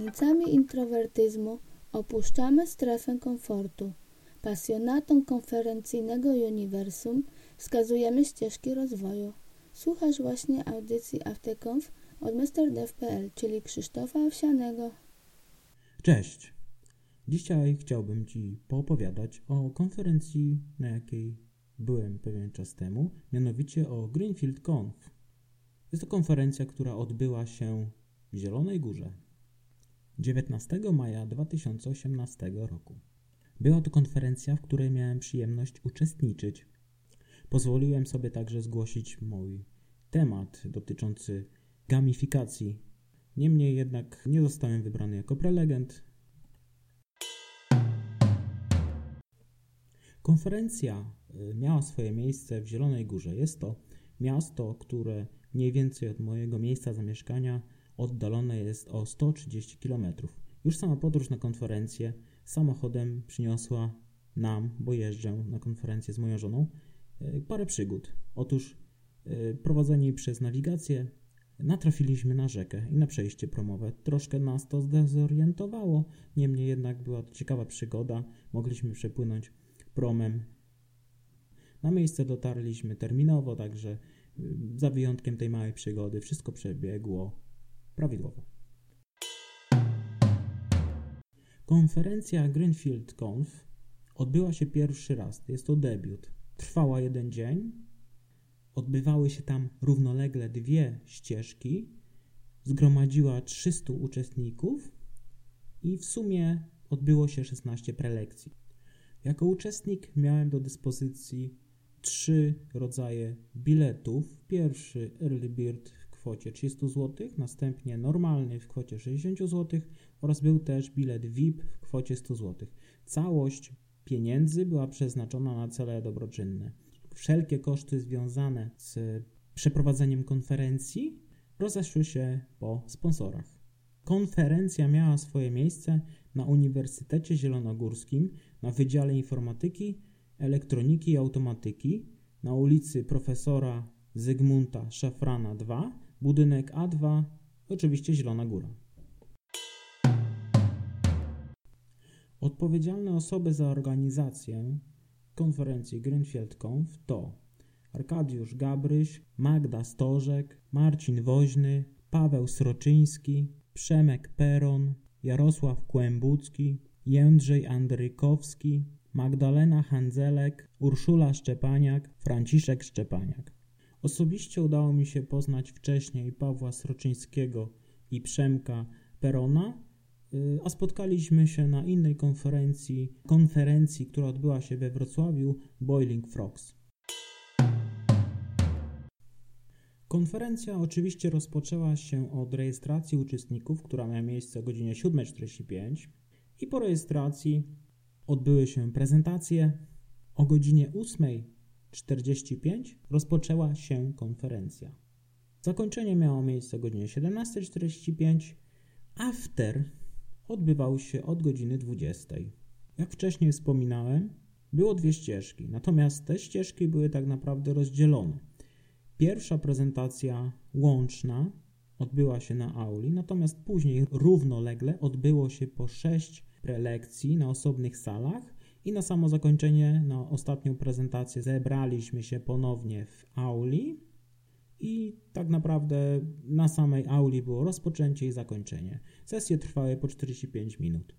granicami introwertyzmu opuszczamy strefę komfortu. Pasjonatom konferencyjnego uniwersum wskazujemy ścieżki rozwoju. Słuchasz właśnie audycji AfterConf od MrDev.pl, czyli Krzysztofa Owsianego. Cześć! Dzisiaj chciałbym Ci poopowiadać o konferencji, na jakiej byłem pewien czas temu, mianowicie o Greenfield Conf. Jest to konferencja, która odbyła się w Zielonej Górze 19 maja 2018 roku. Była to konferencja, w której miałem przyjemność uczestniczyć. Pozwoliłem sobie także zgłosić mój temat dotyczący gamifikacji. Niemniej jednak nie zostałem wybrany jako prelegent. Konferencja y, miała swoje miejsce w Zielonej Górze. Jest to miasto, które mniej więcej od mojego miejsca zamieszkania oddalone jest o 130 km. Już sama podróż na konferencję samochodem przyniosła nam, bo jeżdżę na konferencję z moją żoną, y, parę przygód. Otóż y, prowadzeni przez nawigację natrafiliśmy na rzekę i na przejście promowe. Troszkę nas to zdezorientowało, niemniej jednak była to ciekawa przygoda. Mogliśmy przepłynąć promem. Na miejsce dotarliśmy terminowo, także y, za wyjątkiem tej małej przygody wszystko przebiegło prawidłowo. Konferencja Greenfield Conf odbyła się pierwszy raz. Jest to debiut. Trwała jeden dzień. Odbywały się tam równolegle dwie ścieżki. Zgromadziła 300 uczestników i w sumie odbyło się 16 prelekcji. Jako uczestnik miałem do dyspozycji trzy rodzaje biletów. Pierwszy Early Bird kwocie 300 zł, następnie normalny w kwocie 60 zł oraz był też bilet VIP w kwocie 100 zł. Całość pieniędzy była przeznaczona na cele dobroczynne. Wszelkie koszty związane z przeprowadzeniem konferencji rozeszły się po sponsorach. Konferencja miała swoje miejsce na Uniwersytecie Zielonogórskim na Wydziale Informatyki, Elektroniki i Automatyki na ulicy Profesora Zygmunta Szafrana 2, budynek A2, oczywiście Zielona Góra. Odpowiedzialne osoby za organizację konferencji Greenfield Conf to Arkadiusz Gabryś, Magda Stożek, Marcin Woźny, Paweł Sroczyński, Przemek Peron, Jarosław Kłębucki, Jędrzej Andrykowski, Magdalena Handzelek, Urszula Szczepaniak, Franciszek Szczepaniak. Osobiście udało mi się poznać wcześniej Pawła Sroczyńskiego i Przemka Perona, y, a spotkaliśmy się na innej konferencji, konferencji, która odbyła się we Wrocławiu, Boiling Frogs. Konferencja oczywiście rozpoczęła się od rejestracji uczestników, która miała miejsce o godzinie 7.45 i po rejestracji odbyły się prezentacje. O godzinie 8.45 rozpoczęła się konferencja. Zakończenie miało miejsce o godzinie 17.45. After odbywał się od godziny 20. Jak wcześniej wspominałem, było dwie ścieżki, natomiast te ścieżki były tak naprawdę rozdzielone. Pierwsza prezentacja łączna odbyła się na auli, natomiast później równolegle odbyło się po sześć prelekcji na osobnych salach i na samo zakończenie, na ostatnią prezentację zebraliśmy się ponownie w auli i tak naprawdę na samej auli było rozpoczęcie i zakończenie. Sesje trwały po 45 minut.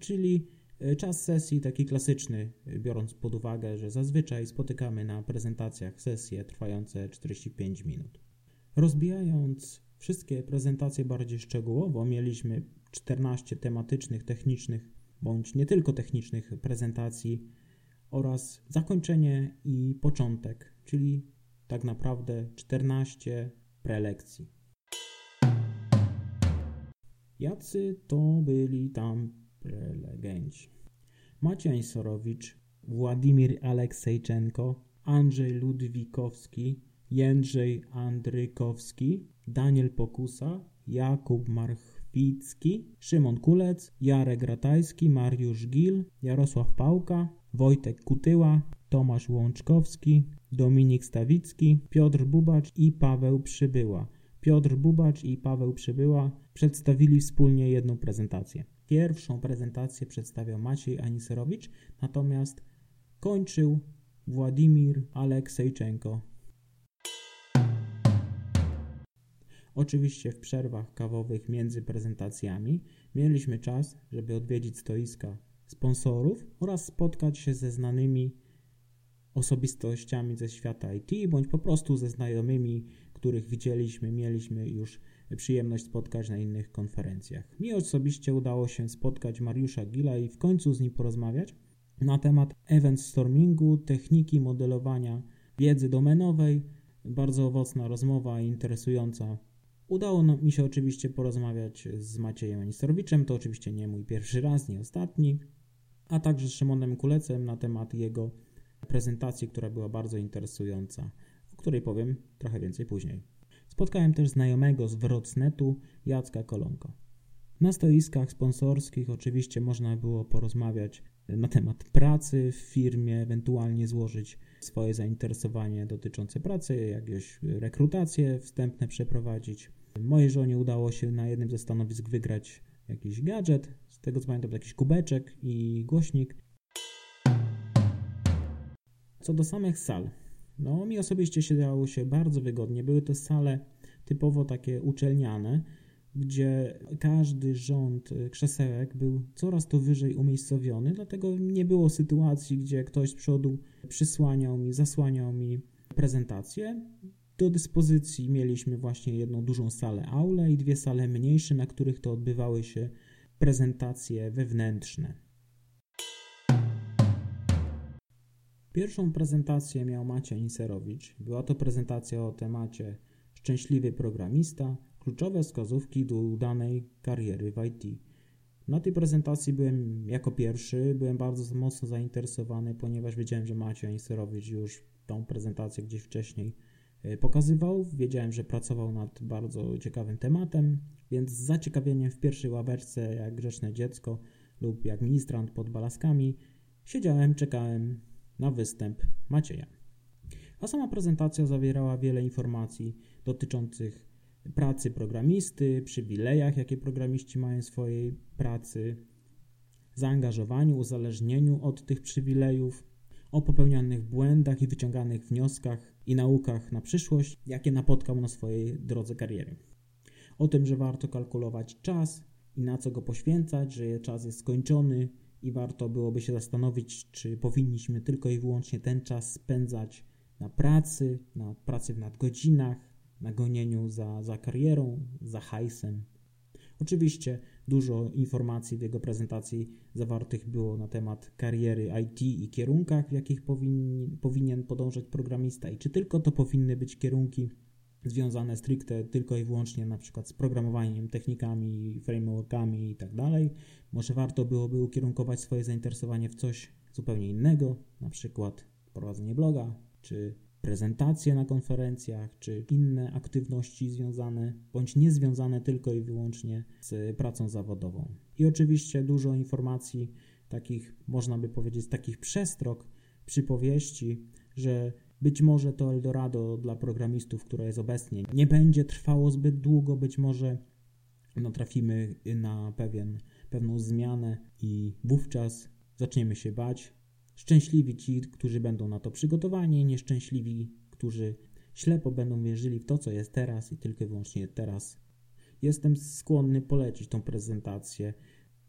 Czyli E, czas sesji taki klasyczny, e, biorąc pod uwagę, że zazwyczaj spotykamy na prezentacjach sesje trwające 45 minut. Rozbijając wszystkie prezentacje bardziej szczegółowo, mieliśmy 14 tematycznych, technicznych bądź nie tylko technicznych prezentacji oraz zakończenie i początek, czyli tak naprawdę 14 prelekcji. Jacy to byli tam prelegenci. Maciej Sorowicz, Władimir Aleksejczenko, Andrzej Ludwikowski, Jędrzej Andrykowski, Daniel Pokusa, Jakub Marchwicki, Szymon Kulec, Jarek Ratajski, Mariusz Gil, Jarosław Pałka, Wojtek Kutyła, Tomasz Łączkowski, Dominik Stawicki, Piotr Bubacz i Paweł Przybyła. Piotr Bubacz i Paweł Przybyła przedstawili wspólnie jedną prezentację. Pierwszą prezentację przedstawiał Maciej Aniserowicz, natomiast kończył Władimir Aleksejczenko. Oczywiście w przerwach kawowych między prezentacjami mieliśmy czas, żeby odwiedzić stoiska sponsorów oraz spotkać się ze znanymi osobistościami ze świata IT, bądź po prostu ze znajomymi, których widzieliśmy, mieliśmy już przyjemność spotkać na innych konferencjach. Mi osobiście udało się spotkać Mariusza Gila i w końcu z nim porozmawiać na temat event stormingu, techniki modelowania wiedzy domenowej. Bardzo owocna rozmowa i interesująca. Udało mi się oczywiście porozmawiać z Maciejem Anistorowiczem, to oczywiście nie mój pierwszy raz, nie ostatni, a także z Szymonem Kulecem na temat jego prezentacji, która była bardzo interesująca, o której powiem trochę więcej później. Spotkałem też znajomego z Wrocnetu, Jacka Kolonko. Na stoiskach sponsorskich oczywiście można było porozmawiać na temat pracy w firmie, ewentualnie złożyć swoje zainteresowanie dotyczące pracy, jakieś rekrutacje wstępne przeprowadzić. Mojej żonie udało się na jednym ze stanowisk wygrać jakiś gadżet, z tego co pamiętam jakiś kubeczek i głośnik. Co do samych sal, no mi osobiście siedziało się bardzo wygodnie. Były to sale typowo takie uczelniane, gdzie każdy rząd krzesełek był coraz to wyżej umiejscowiony, dlatego nie było sytuacji, gdzie ktoś z przodu przysłaniał mi, zasłaniał mi prezentację. Do dyspozycji mieliśmy właśnie jedną dużą salę aule i dwie sale mniejsze, na których to odbywały się prezentacje wewnętrzne. Pierwszą prezentację miał Maciej Inserowicz. Była to prezentacja o temacie Szczęśliwy programista, kluczowe wskazówki do udanej kariery w IT. Na tej prezentacji byłem jako pierwszy, byłem bardzo mocno zainteresowany, ponieważ wiedziałem, że Maciej Inserowicz już tą prezentację gdzieś wcześniej e, pokazywał. Wiedziałem, że pracował nad bardzo ciekawym tematem, więc z zaciekawieniem w pierwszej ławeczce, jak grzeczne dziecko lub jak ministrant pod balaskami, siedziałem, czekałem na występ Macieja. A sama prezentacja zawierała wiele informacji dotyczących pracy programisty, przywilejach, jakie programiści mają w swojej pracy, zaangażowaniu, uzależnieniu od tych przywilejów, o popełnianych błędach i wyciąganych wnioskach i naukach na przyszłość, jakie napotkał na swojej drodze kariery. O tym, że warto kalkulować czas i na co go poświęcać, że czas jest skończony i warto byłoby się zastanowić, czy powinniśmy tylko i wyłącznie ten czas spędzać na pracy, na pracy w nadgodzinach, na gonieniu za, za karierą, za hajsem. Oczywiście dużo informacji w jego prezentacji zawartych było na temat kariery IT i kierunkach, w jakich powinien, powinien podążać programista i czy tylko to powinny być kierunki związane stricte tylko i wyłącznie na przykład z programowaniem, technikami, frameworkami i tak. Może warto byłoby ukierunkować swoje zainteresowanie w coś zupełnie innego, na przykład prowadzenie bloga, czy prezentacje na konferencjach, czy inne aktywności związane bądź niezwiązane tylko i wyłącznie z pracą zawodową. I oczywiście dużo informacji, takich, można by powiedzieć, takich przestrog, przypowieści, że być może to Eldorado dla programistów, które jest obecnie, nie będzie trwało zbyt długo, być może no, trafimy na pewien, pewną zmianę i wówczas zaczniemy się bać. Szczęśliwi ci, którzy będą na to przygotowani, nieszczęśliwi, którzy ślepo będą wierzyli w to, co jest teraz i tylko i wyłącznie teraz. Jestem skłonny polecić tą prezentację.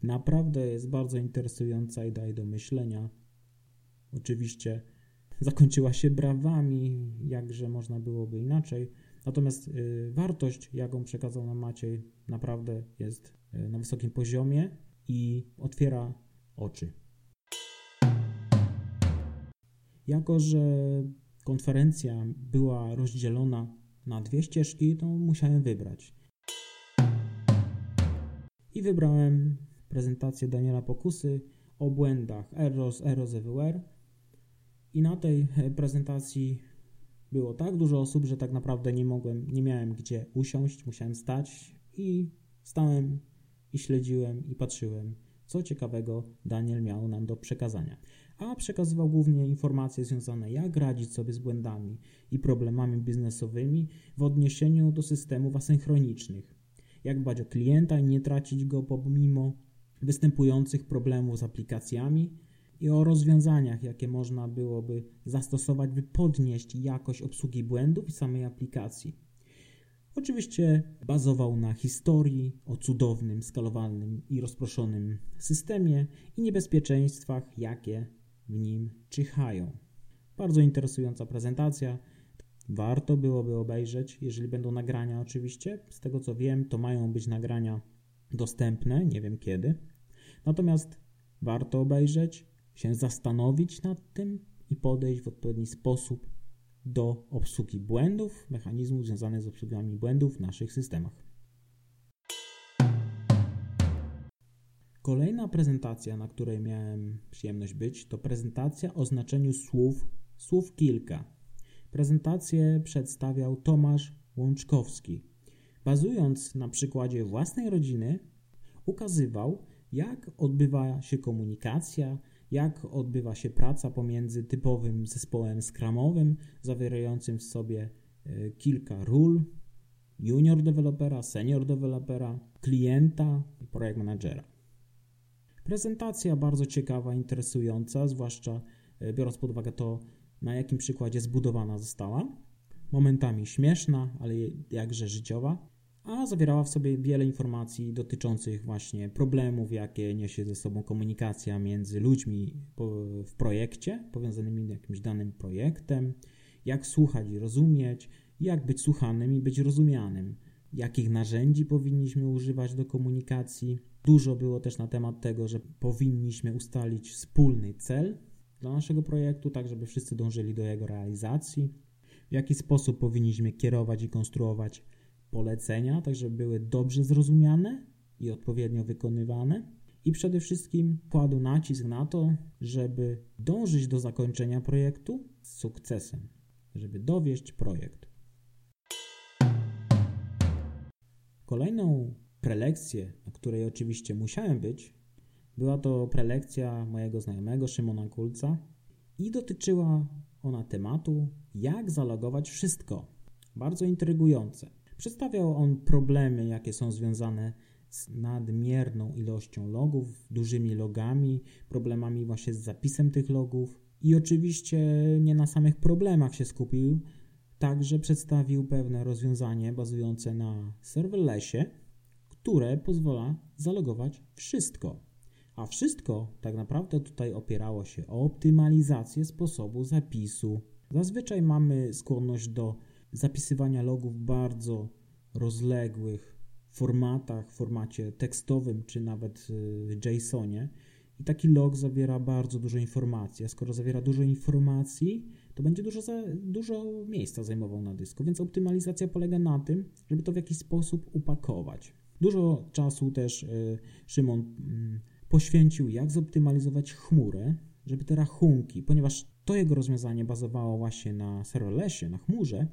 Naprawdę jest bardzo interesująca i daje do myślenia. Oczywiście zakończyła się brawami, jakże można byłoby inaczej. Natomiast y, wartość, jaką przekazał nam Maciej, naprawdę jest y, na wysokim poziomie i otwiera oczy. Jako, że konferencja była rozdzielona na dwie ścieżki, to musiałem wybrać. I wybrałem prezentację Daniela Pokusy o błędach Errors, Errors Everywhere i na tej prezentacji było tak dużo osób, że tak naprawdę nie mogłem, nie miałem gdzie usiąść, musiałem stać i stałem i śledziłem i patrzyłem, co ciekawego Daniel miał nam do przekazania. A przekazywał głównie informacje związane, jak radzić sobie z błędami i problemami biznesowymi w odniesieniu do systemów asynchronicznych. Jak dbać o klienta i nie tracić go pomimo występujących problemów z aplikacjami i o rozwiązaniach, jakie można byłoby zastosować, by podnieść jakość obsługi błędów i samej aplikacji. Oczywiście bazował na historii o cudownym, skalowalnym i rozproszonym systemie i niebezpieczeństwach, jakie w nim czyhają. Bardzo interesująca prezentacja. Warto byłoby obejrzeć, jeżeli będą nagrania, oczywiście. Z tego co wiem, to mają być nagrania dostępne, nie wiem kiedy. Natomiast warto obejrzeć, się zastanowić nad tym i podejść w odpowiedni sposób do obsługi błędów, mechanizmów związanych z obsługami błędów w naszych systemach. Kolejna prezentacja, na której miałem przyjemność być, to prezentacja o znaczeniu słów, słów kilka. Prezentację przedstawiał Tomasz Łączkowski. Bazując na przykładzie własnej rodziny, ukazywał, jak odbywa się komunikacja, jak odbywa się praca pomiędzy typowym zespołem skramowym, zawierającym w sobie e, kilka ról, junior dewelopera, senior dewelopera, klienta i projekt managera. Prezentacja bardzo ciekawa, interesująca, zwłaszcza e, biorąc pod uwagę to, na jakim przykładzie zbudowana została. Momentami śmieszna, ale jakże życiowa a zawierała w sobie wiele informacji dotyczących właśnie problemów, jakie niesie ze sobą komunikacja między ludźmi w projekcie, powiązanymi z jakimś danym projektem, jak słuchać i rozumieć, jak być słuchanym i być rozumianym, jakich narzędzi powinniśmy używać do komunikacji. Dużo było też na temat tego, że powinniśmy ustalić wspólny cel dla naszego projektu, tak żeby wszyscy dążyli do jego realizacji, w jaki sposób powinniśmy kierować i konstruować polecenia, tak żeby były dobrze zrozumiane i odpowiednio wykonywane. I przede wszystkim kładł nacisk na to, żeby dążyć do zakończenia projektu z sukcesem, żeby dowieść projekt. Kolejną prelekcję, na której oczywiście musiałem być, była to prelekcja mojego znajomego Szymona Kulca i dotyczyła ona tematu, jak zalogować wszystko. Bardzo intrygujące. Przedstawiał on problemy, jakie są związane z nadmierną ilością logów, dużymi logami, problemami właśnie z zapisem tych logów. I oczywiście nie na samych problemach się skupił, także przedstawił pewne rozwiązanie bazujące na serverlessie, które pozwala zalogować wszystko. A wszystko tak naprawdę tutaj opierało się o optymalizację sposobu zapisu. Zazwyczaj mamy skłonność do zapisywania logów w bardzo rozległych formatach, w formacie tekstowym czy nawet w JSONie. I taki log zawiera bardzo dużo informacji, a skoro zawiera dużo informacji, to będzie dużo, za, dużo miejsca zajmował na dysku, więc optymalizacja polega na tym, żeby to w jakiś sposób upakować. Dużo czasu też y, Szymon y, poświęcił, jak zoptymalizować chmurę, żeby te rachunki, ponieważ to jego rozwiązanie bazowało właśnie na serverlessie, na chmurze,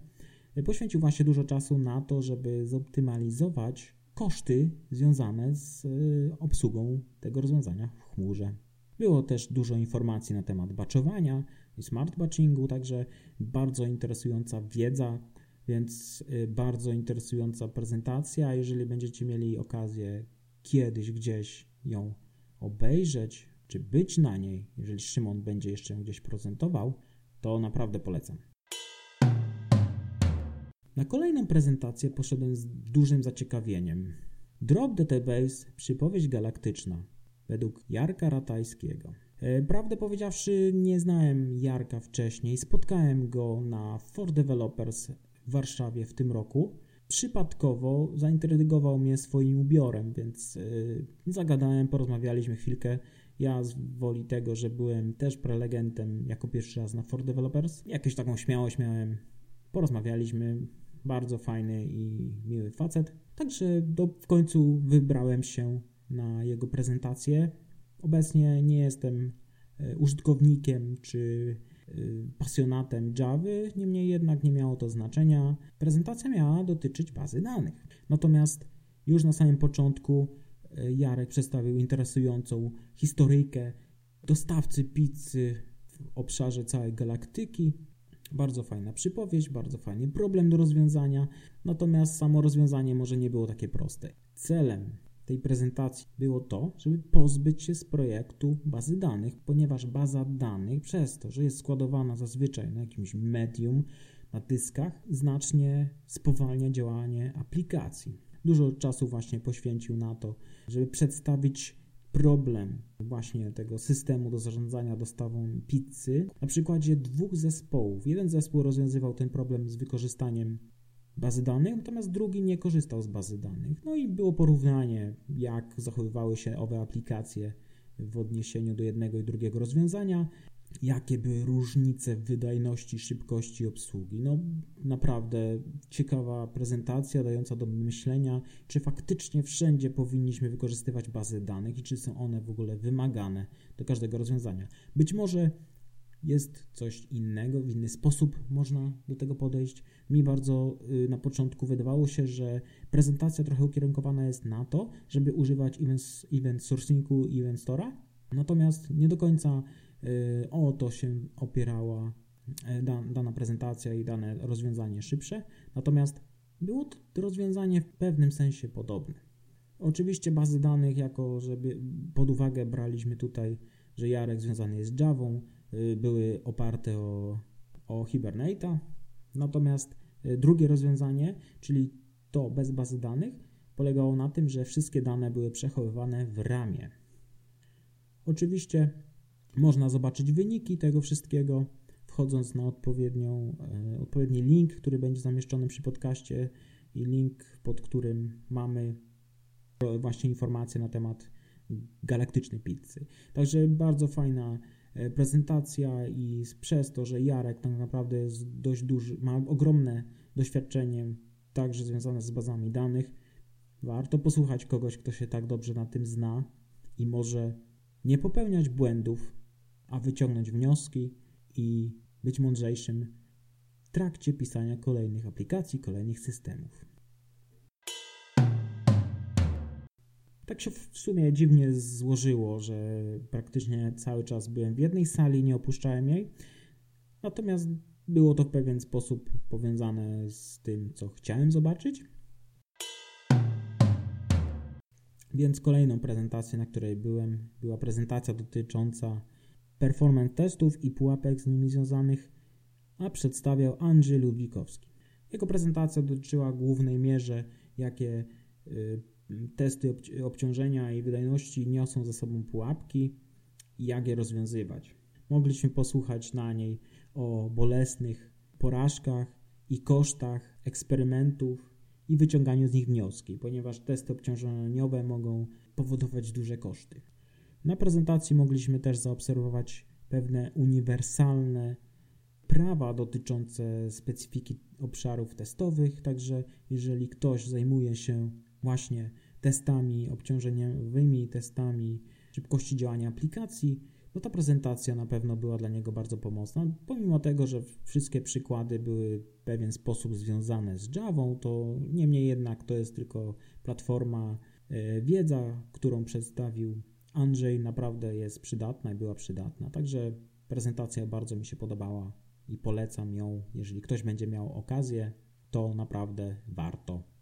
poświęcił właśnie dużo czasu na to, żeby zoptymalizować koszty związane z e, obsługą tego rozwiązania w chmurze. Było też dużo informacji na temat batchowania i smart batchingu, także bardzo interesująca wiedza, więc e, bardzo interesująca prezentacja. Jeżeli będziecie mieli okazję kiedyś gdzieś ją obejrzeć, czy być na niej, jeżeli Szymon będzie jeszcze gdzieś prezentował, to naprawdę polecam. Na kolejną prezentację poszedłem z dużym zaciekawieniem. Drop Database przypowieść galaktyczna według Jarka Ratajskiego. E, prawdę powiedziawszy, nie znałem Jarka wcześniej. Spotkałem go na For Developers w Warszawie w tym roku. Przypadkowo zaintrygował mnie swoim ubiorem, więc yy, zagadałem, porozmawialiśmy chwilkę. Ja z woli tego, że byłem też prelegentem jako pierwszy raz na For Developers, jakąś taką śmiałość miałem. Porozmawialiśmy, bardzo fajny i miły facet. Także do, w końcu wybrałem się na jego prezentację. Obecnie nie jestem e, użytkownikiem czy e, pasjonatem Java, niemniej jednak nie miało to znaczenia. Prezentacja miała dotyczyć bazy danych. Natomiast już na samym początku Jarek przedstawił interesującą historyjkę dostawcy pizzy w obszarze całej galaktyki. Bardzo fajna przypowieść, bardzo fajny problem do rozwiązania, natomiast samo rozwiązanie może nie było takie proste. Celem tej prezentacji było to, żeby pozbyć się z projektu bazy danych, ponieważ baza danych, przez to, że jest składowana zazwyczaj na jakimś medium, na dyskach, znacznie spowalnia działanie aplikacji. Dużo czasu właśnie poświęcił na to, żeby przedstawić problem właśnie tego systemu do zarządzania dostawą pizzy na przykładzie dwóch zespołów. Jeden zespół rozwiązywał ten problem z wykorzystaniem bazy danych, natomiast drugi nie korzystał z bazy danych. No i było porównanie, jak zachowywały się owe aplikacje w odniesieniu do jednego i drugiego rozwiązania, jakie były różnice w wydajności, szybkości obsługi. No naprawdę ciekawa prezentacja, dająca do myślenia, czy faktycznie wszędzie powinniśmy wykorzystywać bazy danych i czy są one w ogóle wymagane do każdego rozwiązania. Być może jest coś innego, w inny sposób można do tego podejść. Mi bardzo y, na początku wydawało się, że prezentacja trochę ukierunkowana jest na to, żeby używać event, event sourcingu i event store'a, natomiast nie do końca y, o to się opierała e, dana prezentacja i dane rozwiązanie szybsze, natomiast było to rozwiązanie w pewnym sensie podobne. Oczywiście bazy danych, jako żeby pod uwagę braliśmy tutaj, że Jarek związany jest z Javą, Y, były oparte o, o Hibernate'a. Natomiast y, drugie rozwiązanie, czyli to bez bazy danych, polegało na tym, że wszystkie dane były przechowywane w ramie. Oczywiście można zobaczyć wyniki tego wszystkiego, wchodząc na odpowiednią, e, odpowiedni link, który będzie zamieszczony przy podcaście i link, pod którym mamy właśnie informacje na temat galaktycznej pizzy. Także bardzo fajna prezentacja i przez to, że Jarek tak naprawdę jest dość duży, ma ogromne doświadczenie także związane z bazami danych, warto posłuchać kogoś, kto się tak dobrze na tym zna i może nie popełniać błędów, a wyciągnąć wnioski i być mądrzejszym w trakcie pisania kolejnych aplikacji, kolejnych systemów. Tak się w sumie dziwnie złożyło, że praktycznie cały czas byłem w jednej sali, nie opuszczałem jej. Natomiast było to w pewien sposób powiązane z tym, co chciałem zobaczyć. Więc kolejną prezentacją, na której byłem, była prezentacja dotycząca performance testów i pułapek z nimi związanych, a przedstawiał Andrzej Ludwikowski. Jego prezentacja dotyczyła głównej mierze, jakie y, testy obciążenia i wydajności niosą ze sobą pułapki i jak je rozwiązywać. Mogliśmy posłuchać na niej o bolesnych porażkach i kosztach eksperymentów i wyciąganiu z nich wnioski, ponieważ testy obciążeniowe mogą powodować duże koszty. Na prezentacji mogliśmy też zaobserwować pewne uniwersalne prawa dotyczące specyfiki obszarów testowych, także jeżeli ktoś zajmuje się właśnie testami obciążeniowymi, testami szybkości działania aplikacji, no ta prezentacja na pewno była dla niego bardzo pomocna. Pomimo tego, że wszystkie przykłady były w pewien sposób związane z Javą, to niemniej jednak to jest tylko platforma, e, wiedza, którą przedstawił Andrzej, naprawdę jest przydatna i była przydatna. Także prezentacja bardzo mi się podobała i polecam ją. Jeżeli ktoś będzie miał okazję, to naprawdę warto.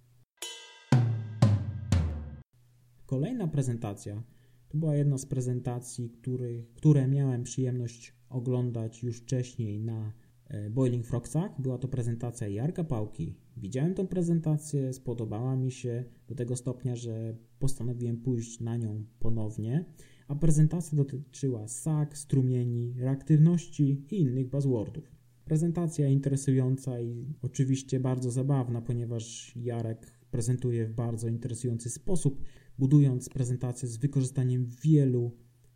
Kolejna prezentacja to była jedna z prezentacji, który, które miałem przyjemność oglądać już wcześniej na e, Boiling Frogsach. Była to prezentacja Jarka Pałki. Widziałem tą prezentację, spodobała mi się do tego stopnia, że postanowiłem pójść na nią ponownie, a prezentacja dotyczyła SAC, strumieni, reaktywności i innych buzzwordów. Prezentacja interesująca i oczywiście bardzo zabawna, ponieważ Jarek prezentuje w bardzo interesujący sposób budując prezentację z wykorzystaniem wielu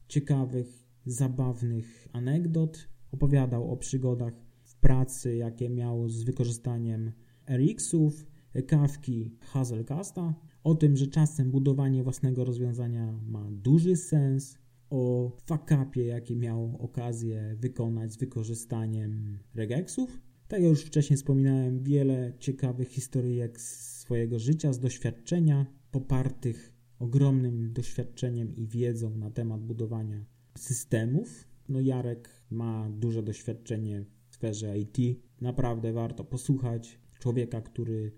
ciekawych, zabawnych anegdot. Opowiadał o przygodach w pracy, jakie miał z wykorzystaniem RX-ów, kawki Hazelcasta, o tym, że czasem budowanie własnego rozwiązania ma duży sens, o fakapie, jaki miał okazję wykonać z wykorzystaniem regexów. Tak jak już wcześniej wspominałem, wiele ciekawych historyjek z swojego życia, z doświadczenia, popartych ogromnym doświadczeniem i wiedzą na temat budowania systemów. No Jarek ma duże doświadczenie w sferze IT. Naprawdę warto posłuchać człowieka, który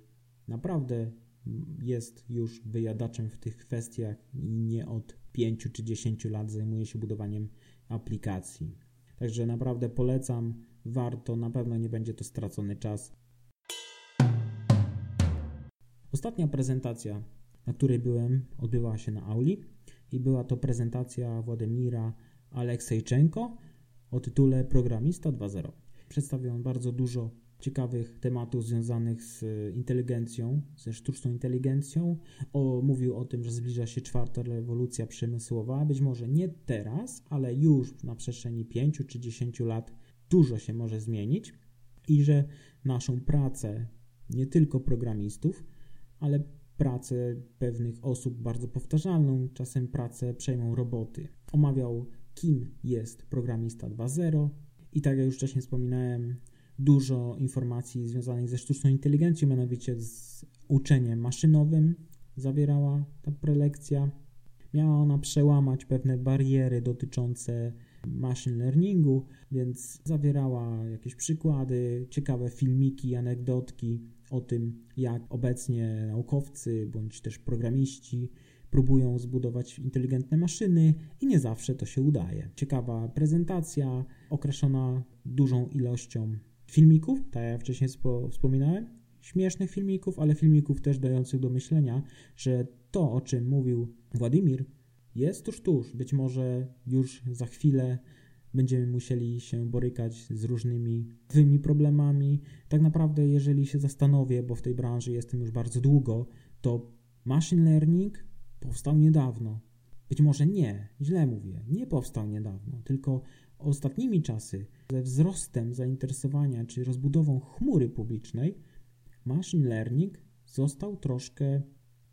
naprawdę jest już wyjadaczem w tych kwestiach i nie od 5 czy 10 lat zajmuje się budowaniem aplikacji. Także naprawdę polecam, warto, na pewno nie będzie to stracony czas. Ostatnia prezentacja, na której byłem, odbywała się na Auli i była to prezentacja Władimira Aleksejczenko o tytule Programista 2.0. Przedstawił on bardzo dużo ciekawych tematów związanych z inteligencją, ze sztuczną inteligencją. O, mówił o tym, że zbliża się czwarta rewolucja przemysłowa. Być może nie teraz, ale już na przestrzeni 5 czy 10 lat dużo się może zmienić i że naszą pracę, nie tylko programistów, ale pracę pewnych osób bardzo powtarzalną, czasem pracę przejmą roboty. Omawiał, kim jest programista 2.0 i tak jak już wcześniej wspominałem, dużo informacji związanych ze sztuczną inteligencją, mianowicie z uczeniem maszynowym zawierała ta prelekcja. Miała ona przełamać pewne bariery dotyczące machine learningu, więc zawierała jakieś przykłady, ciekawe filmiki, anegdotki o tym, jak obecnie naukowcy bądź też programiści próbują zbudować inteligentne maszyny i nie zawsze to się udaje. Ciekawa prezentacja, określona dużą ilością filmików, tak jak wcześniej wspominałem, śmiesznych filmików, ale filmików też dających do myślenia, że to, o czym mówił Władimir, jest tuż, tuż. Być może już za chwilę będziemy musieli się borykać z różnymi nowymi problemami. Tak naprawdę, jeżeli się zastanowię, bo w tej branży jestem już bardzo długo, to machine learning powstał niedawno. Być może nie, źle mówię, nie powstał niedawno, tylko ostatnimi czasy, ze wzrostem zainteresowania czy rozbudową chmury publicznej, machine learning został troszkę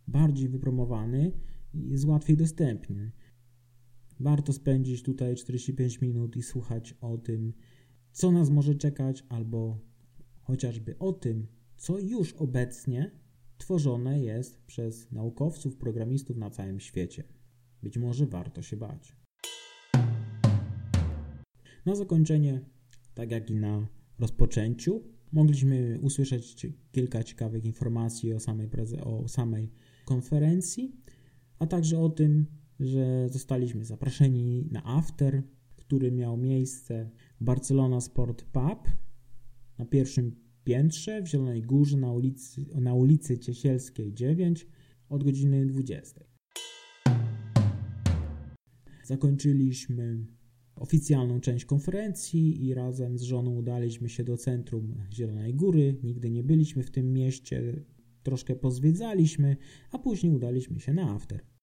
bardziej wypromowany i jest łatwiej dostępny. Warto spędzić tutaj 45 minut i słuchać o tym, co nas może czekać, albo chociażby o tym, co już obecnie tworzone jest przez naukowców, programistów na całym świecie. Być może warto się bać. Na zakończenie, tak jak i na rozpoczęciu, mogliśmy usłyszeć kilka ciekawych informacji o samej, o samej konferencji, a także o tym, że zostaliśmy zaproszeni na after, który miał miejsce w Barcelona Sport Pub na pierwszym piętrze w Zielonej Górze na ulicy, na ulicy Ciesielskiej 9 od godziny 20. Zakończyliśmy oficjalną część konferencji i razem z żoną udaliśmy się do centrum Zielonej Góry. Nigdy nie byliśmy w tym mieście, troszkę pozwiedzaliśmy, a później udaliśmy się na after.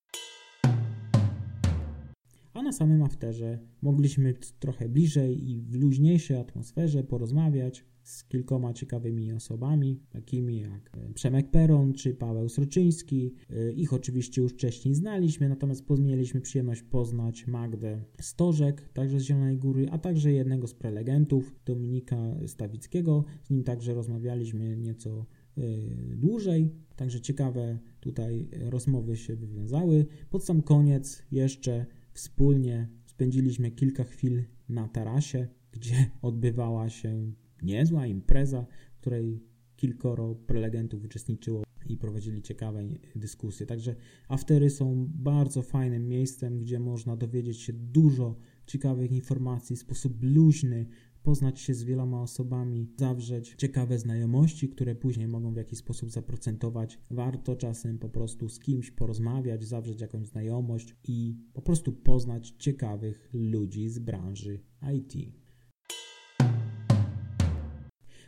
Na samym afterze mogliśmy trochę bliżej i w luźniejszej atmosferze porozmawiać z kilkoma ciekawymi osobami, takimi jak e, Przemek Peron czy Paweł Sroczyński. E, ich oczywiście już wcześniej znaliśmy, natomiast mieliśmy przyjemność poznać Magdę Stożek, także z Zielonej Góry, a także jednego z prelegentów, Dominika Stawickiego. Z nim także rozmawialiśmy nieco e, dłużej, także ciekawe tutaj rozmowy się wywiązały. Pod sam koniec jeszcze wspólnie spędziliśmy kilka chwil na tarasie, gdzie odbywała się niezła impreza, w której kilkoro prelegentów uczestniczyło i prowadzili ciekawe dyskusje. Także aftery są bardzo fajnym miejscem, gdzie można dowiedzieć się dużo ciekawych informacji w sposób luźny, poznać się z wieloma osobami, zawrzeć ciekawe znajomości, które później mogą w jakiś sposób zaprocentować. Warto czasem po prostu z kimś porozmawiać, zawrzeć jakąś znajomość i po prostu poznać ciekawych ludzi z branży IT.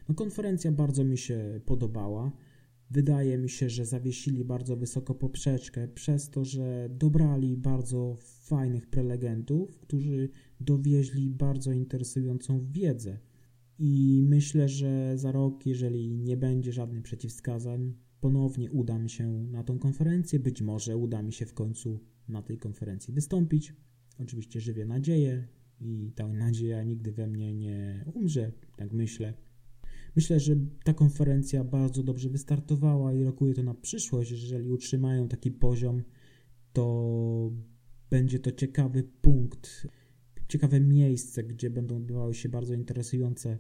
No, konferencja bardzo mi się podobała. Wydaje mi się, że zawiesili bardzo wysoko poprzeczkę przez to, że dobrali bardzo fajnych prelegentów, którzy dowieźli bardzo interesującą wiedzę. I myślę, że za rok, jeżeli nie będzie żadnych przeciwwskazań, ponownie uda mi się na tą konferencję. Być może uda mi się w końcu na tej konferencji wystąpić. Oczywiście żywię nadzieję i ta nadzieja nigdy we mnie nie umrze, tak myślę. Myślę, że ta konferencja bardzo dobrze wystartowała i rokuje to na przyszłość. Jeżeli utrzymają taki poziom, to będzie to ciekawy punkt, ciekawe miejsce, gdzie będą odbywały się bardzo interesujące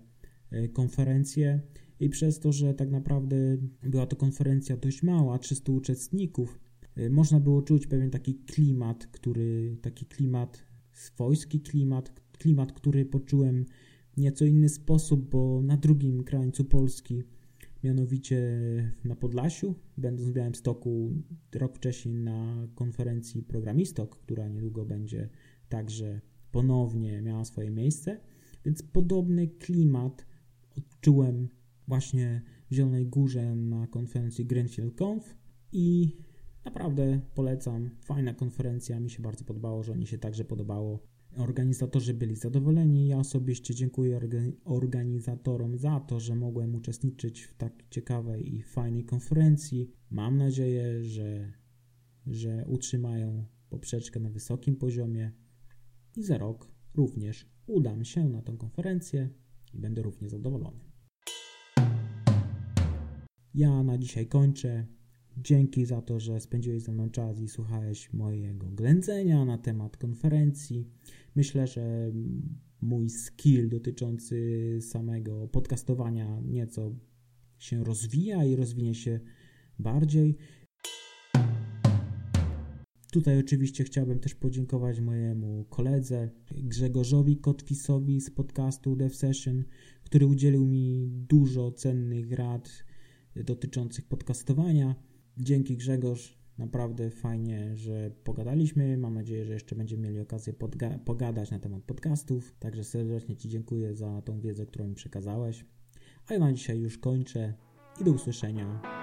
e, konferencje. I przez to, że tak naprawdę była to konferencja dość mała, 300 uczestników, e, można było czuć pewien taki klimat, który, taki klimat, swojski klimat, klimat, który poczułem nieco inny sposób, bo na drugim krańcu Polski, mianowicie na Podlasiu, będąc w Białymstoku rok wcześniej na konferencji Programistok, która niedługo będzie także ponownie miała swoje miejsce, więc podobny klimat odczułem właśnie w Zielonej Górze na konferencji Greenfield Conf i naprawdę polecam. Fajna konferencja, mi się bardzo podobało, że oni się także podobało. Organizatorzy byli zadowoleni. Ja osobiście dziękuję organizatorom za to, że mogłem uczestniczyć w tak ciekawej i fajnej konferencji. Mam nadzieję, że, że utrzymają poprzeczkę na wysokim poziomie i za rok również udam się na tę konferencję i będę równie zadowolony. Ja na dzisiaj kończę. Dzięki za to, że spędziłeś ze mną czas i słuchałeś mojego ględzenia na temat konferencji. Myślę, że mój skill dotyczący samego podcastowania nieco się rozwija i rozwinie się bardziej. Tutaj oczywiście chciałbym też podziękować mojemu koledze Grzegorzowi Kotwisowi z podcastu Dev Session, który udzielił mi dużo cennych rad dotyczących podcastowania. Dzięki Grzegorz, naprawdę fajnie, że pogadaliśmy. Mam nadzieję, że jeszcze będziemy mieli okazję pogadać na temat podcastów. Także serdecznie Ci dziękuję za tą wiedzę, którą mi przekazałeś. A ja na dzisiaj już kończę i do usłyszenia